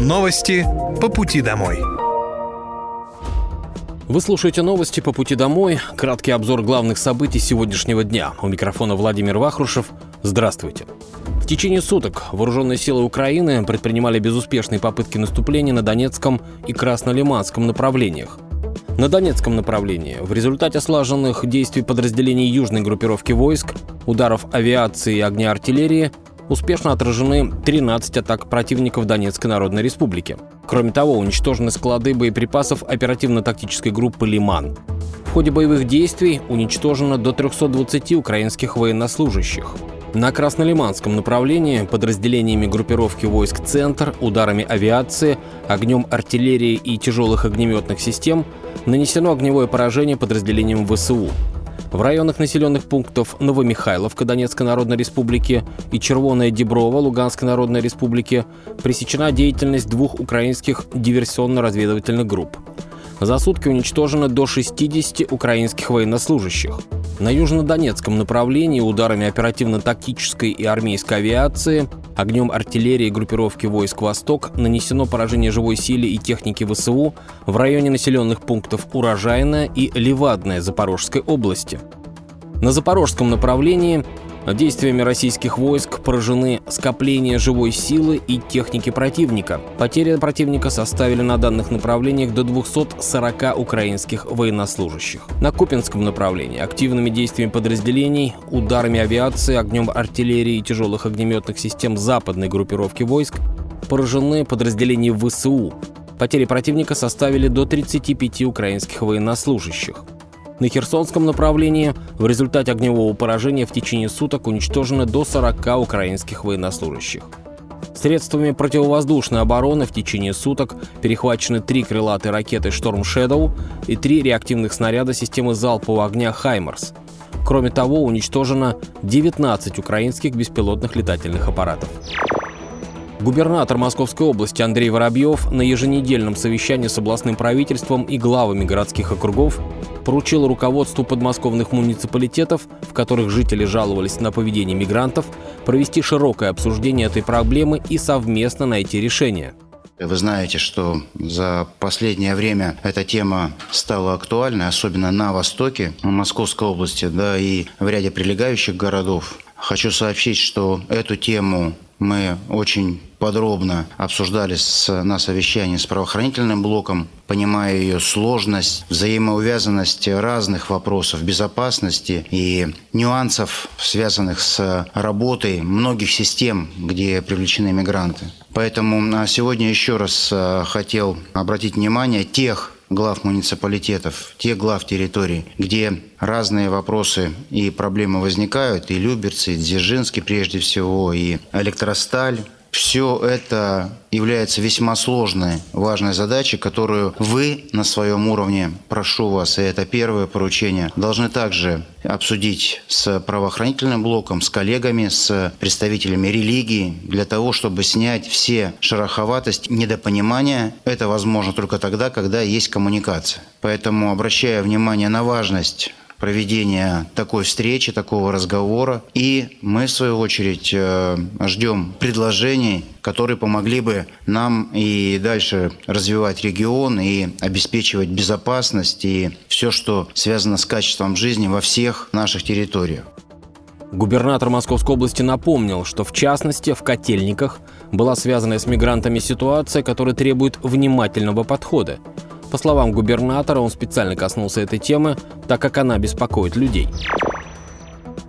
Новости по пути домой. Вы слушаете новости по пути домой. Краткий обзор главных событий сегодняшнего дня. У микрофона Владимир Вахрушев. Здравствуйте. В течение суток вооруженные силы Украины предпринимали безуспешные попытки наступления на Донецком и Краснолиманском направлениях. На Донецком направлении в результате слаженных действий подразделений южной группировки войск, ударов авиации и огня артиллерии успешно отражены 13 атак противников Донецкой Народной Республики. Кроме того, уничтожены склады боеприпасов оперативно-тактической группы «Лиман». В ходе боевых действий уничтожено до 320 украинских военнослужащих. На Краснолиманском направлении подразделениями группировки войск «Центр» ударами авиации, огнем артиллерии и тяжелых огнеметных систем нанесено огневое поражение подразделениям ВСУ. В районах населенных пунктов Новомихайловка Донецкой Народной Республики и Червоная Деброва Луганской Народной Республики пресечена деятельность двух украинских диверсионно-разведывательных групп. За сутки уничтожено до 60 украинских военнослужащих. На южнодонецком направлении ударами оперативно-тактической и армейской авиации, огнем артиллерии группировки войск «Восток» нанесено поражение живой силе и техники ВСУ в районе населенных пунктов Урожайная и Левадная Запорожской области. На запорожском направлении Действиями российских войск поражены скопления живой силы и техники противника. Потери противника составили на данных направлениях до 240 украинских военнослужащих. На Купинском направлении активными действиями подразделений, ударами авиации, огнем артиллерии и тяжелых огнеметных систем западной группировки войск поражены подразделения ВСУ. Потери противника составили до 35 украинских военнослужащих. На Херсонском направлении в результате огневого поражения в течение суток уничтожено до 40 украинских военнослужащих. Средствами противовоздушной обороны в течение суток перехвачены три крылатые ракеты «Шторм Shadow и три реактивных снаряда системы залпового огня «Хаймерс». Кроме того, уничтожено 19 украинских беспилотных летательных аппаратов. Губернатор Московской области Андрей Воробьев на еженедельном совещании с областным правительством и главами городских округов поручил руководству подмосковных муниципалитетов, в которых жители жаловались на поведение мигрантов, провести широкое обсуждение этой проблемы и совместно найти решение. Вы знаете, что за последнее время эта тема стала актуальной, особенно на востоке Московской области, да и в ряде прилегающих городов. Хочу сообщить, что эту тему мы очень подробно обсуждали с, на совещании с правоохранительным блоком, понимая ее сложность, взаимоувязанность разных вопросов безопасности и нюансов, связанных с работой многих систем, где привлечены мигранты. Поэтому а, сегодня еще раз а, хотел обратить внимание тех глав муниципалитетов, тех глав территорий, где разные вопросы и проблемы возникают, и Люберцы, и Дзержинский прежде всего, и Электросталь, все это является весьма сложной, важной задачей, которую вы на своем уровне, прошу вас, и это первое поручение, должны также обсудить с правоохранительным блоком, с коллегами, с представителями религии, для того, чтобы снять все шероховатость, недопонимания. Это возможно только тогда, когда есть коммуникация. Поэтому, обращая внимание на важность проведения такой встречи, такого разговора. И мы, в свою очередь, э, ждем предложений, которые помогли бы нам и дальше развивать регион и обеспечивать безопасность и все, что связано с качеством жизни во всех наших территориях. Губернатор Московской области напомнил, что в частности в котельниках была связана с мигрантами ситуация, которая требует внимательного подхода. По словам губернатора, он специально коснулся этой темы, так как она беспокоит людей.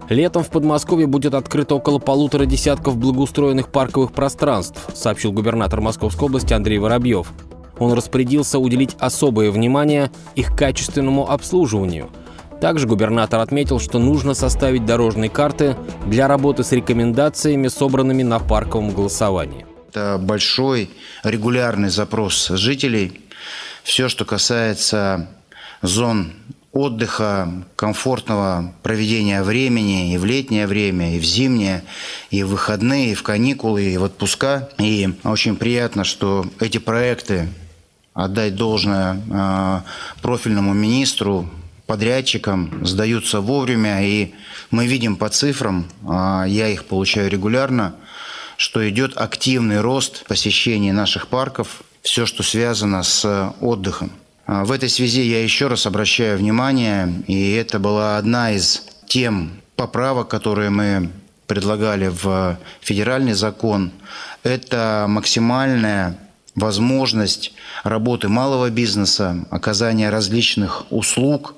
Летом в Подмосковье будет открыто около полутора десятков благоустроенных парковых пространств, сообщил губернатор Московской области Андрей Воробьев. Он распорядился уделить особое внимание их качественному обслуживанию. Также губернатор отметил, что нужно составить дорожные карты для работы с рекомендациями, собранными на парковом голосовании. Это большой регулярный запрос жителей все, что касается зон отдыха, комфортного проведения времени и в летнее время, и в зимнее, и в выходные, и в каникулы, и в отпуска. И очень приятно, что эти проекты отдать должное а, профильному министру, подрядчикам, сдаются вовремя, и мы видим по цифрам, а, я их получаю регулярно, что идет активный рост посещений наших парков, все, что связано с отдыхом. А, в этой связи я еще раз обращаю внимание, и это была одна из тем поправок, которые мы предлагали в федеральный закон, это максимальная возможность работы малого бизнеса, оказания различных услуг,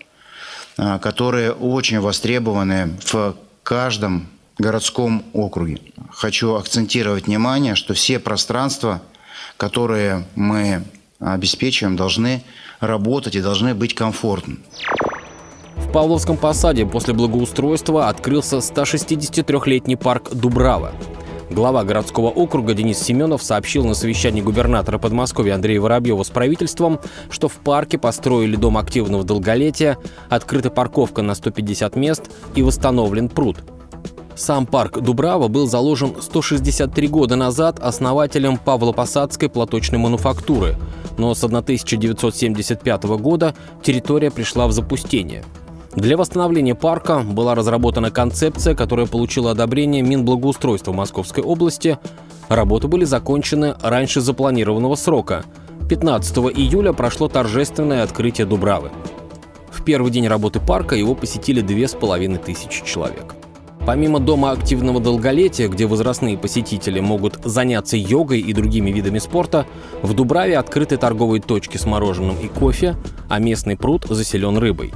а, которые очень востребованы в каждом городском округе. Хочу акцентировать внимание, что все пространства, которые мы обеспечиваем, должны работать и должны быть комфортны. В Павловском посаде после благоустройства открылся 163-летний парк Дубрава. Глава городского округа Денис Семенов сообщил на совещании губернатора Подмосковья Андрея Воробьева с правительством, что в парке построили дом активного долголетия, открыта парковка на 150 мест и восстановлен пруд – сам парк Дубрава был заложен 163 года назад основателем Павлопосадской платочной мануфактуры, но с 1975 года территория пришла в запустение. Для восстановления парка была разработана концепция, которая получила одобрение Минблагоустройства Московской области. Работы были закончены раньше запланированного срока. 15 июля прошло торжественное открытие Дубравы. В первый день работы парка его посетили две с половиной тысячи человек. Помимо дома активного долголетия, где возрастные посетители могут заняться йогой и другими видами спорта, в Дубраве открыты торговые точки с мороженым и кофе, а местный пруд заселен рыбой.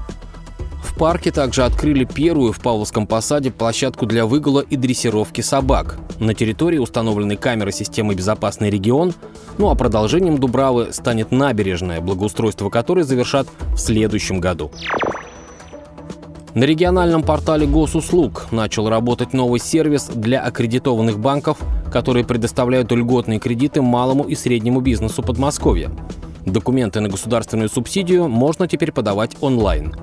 В парке также открыли первую в Павловском посаде площадку для выгула и дрессировки собак. На территории установлены камеры системы «Безопасный регион», ну а продолжением Дубравы станет набережная, благоустройство которой завершат в следующем году. На региональном портале госуслуг начал работать новый сервис для аккредитованных банков, которые предоставляют льготные кредиты малому и среднему бизнесу Подмосковья. Документы на государственную субсидию можно теперь подавать онлайн.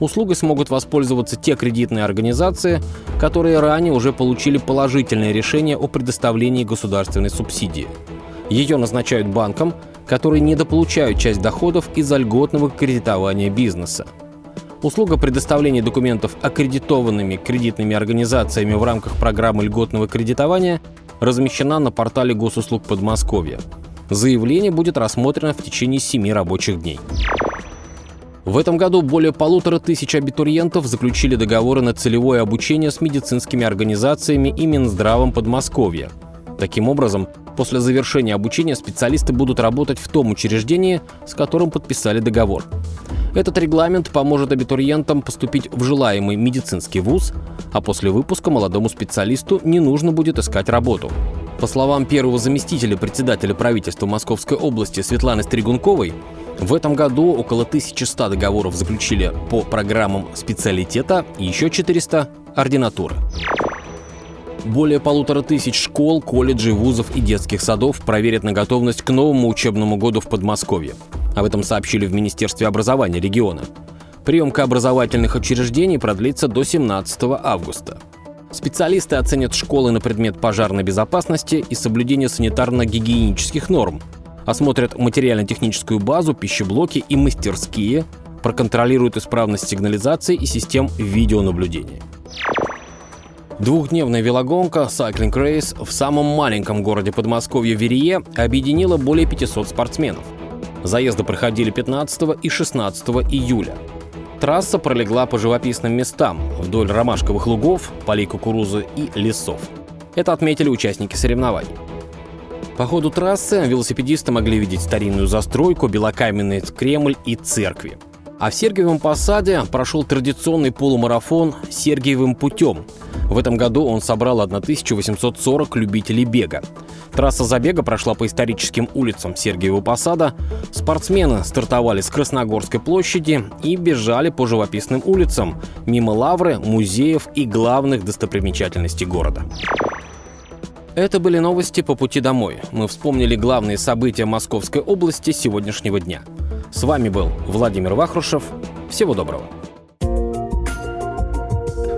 Услугой смогут воспользоваться те кредитные организации, которые ранее уже получили положительное решение о предоставлении государственной субсидии. Ее назначают банкам, которые недополучают часть доходов из-за льготного кредитования бизнеса. Услуга предоставления документов аккредитованными кредитными организациями в рамках программы льготного кредитования размещена на портале госуслуг Подмосковья. Заявление будет рассмотрено в течение семи рабочих дней. В этом году более полутора тысяч абитуриентов заключили договоры на целевое обучение с медицинскими организациями и Минздравом Подмосковья. Таким образом, после завершения обучения специалисты будут работать в том учреждении, с которым подписали договор. Этот регламент поможет абитуриентам поступить в желаемый медицинский вуз, а после выпуска молодому специалисту не нужно будет искать работу. По словам первого заместителя председателя правительства Московской области Светланы Стригунковой, в этом году около 1100 договоров заключили по программам специалитета и еще 400 – ординатуры. Более полутора тысяч школ, колледжей, вузов и детских садов проверят на готовность к новому учебному году в Подмосковье. Об этом сообщили в Министерстве образования региона. Приемка образовательных учреждений продлится до 17 августа. Специалисты оценят школы на предмет пожарной безопасности и соблюдения санитарно-гигиенических норм, осмотрят материально-техническую базу, пищеблоки и мастерские, проконтролируют исправность сигнализации и систем видеонаблюдения. Двухдневная велогонка Cycling Race в самом маленьком городе Подмосковья Верие объединила более 500 спортсменов. Заезды проходили 15 и 16 июля. Трасса пролегла по живописным местам вдоль ромашковых лугов, полей кукурузы и лесов. Это отметили участники соревнований. По ходу трассы велосипедисты могли видеть старинную застройку, белокаменный Кремль и церкви. А в Сергиевом Посаде прошел традиционный полумарафон «Сергиевым путем», в этом году он собрал 1840 любителей бега. Трасса забега прошла по историческим улицам Сергиева Посада. Спортсмены стартовали с Красногорской площади и бежали по живописным улицам, мимо лавры, музеев и главных достопримечательностей города. Это были новости по пути домой. Мы вспомнили главные события Московской области сегодняшнего дня. С вами был Владимир Вахрушев. Всего доброго.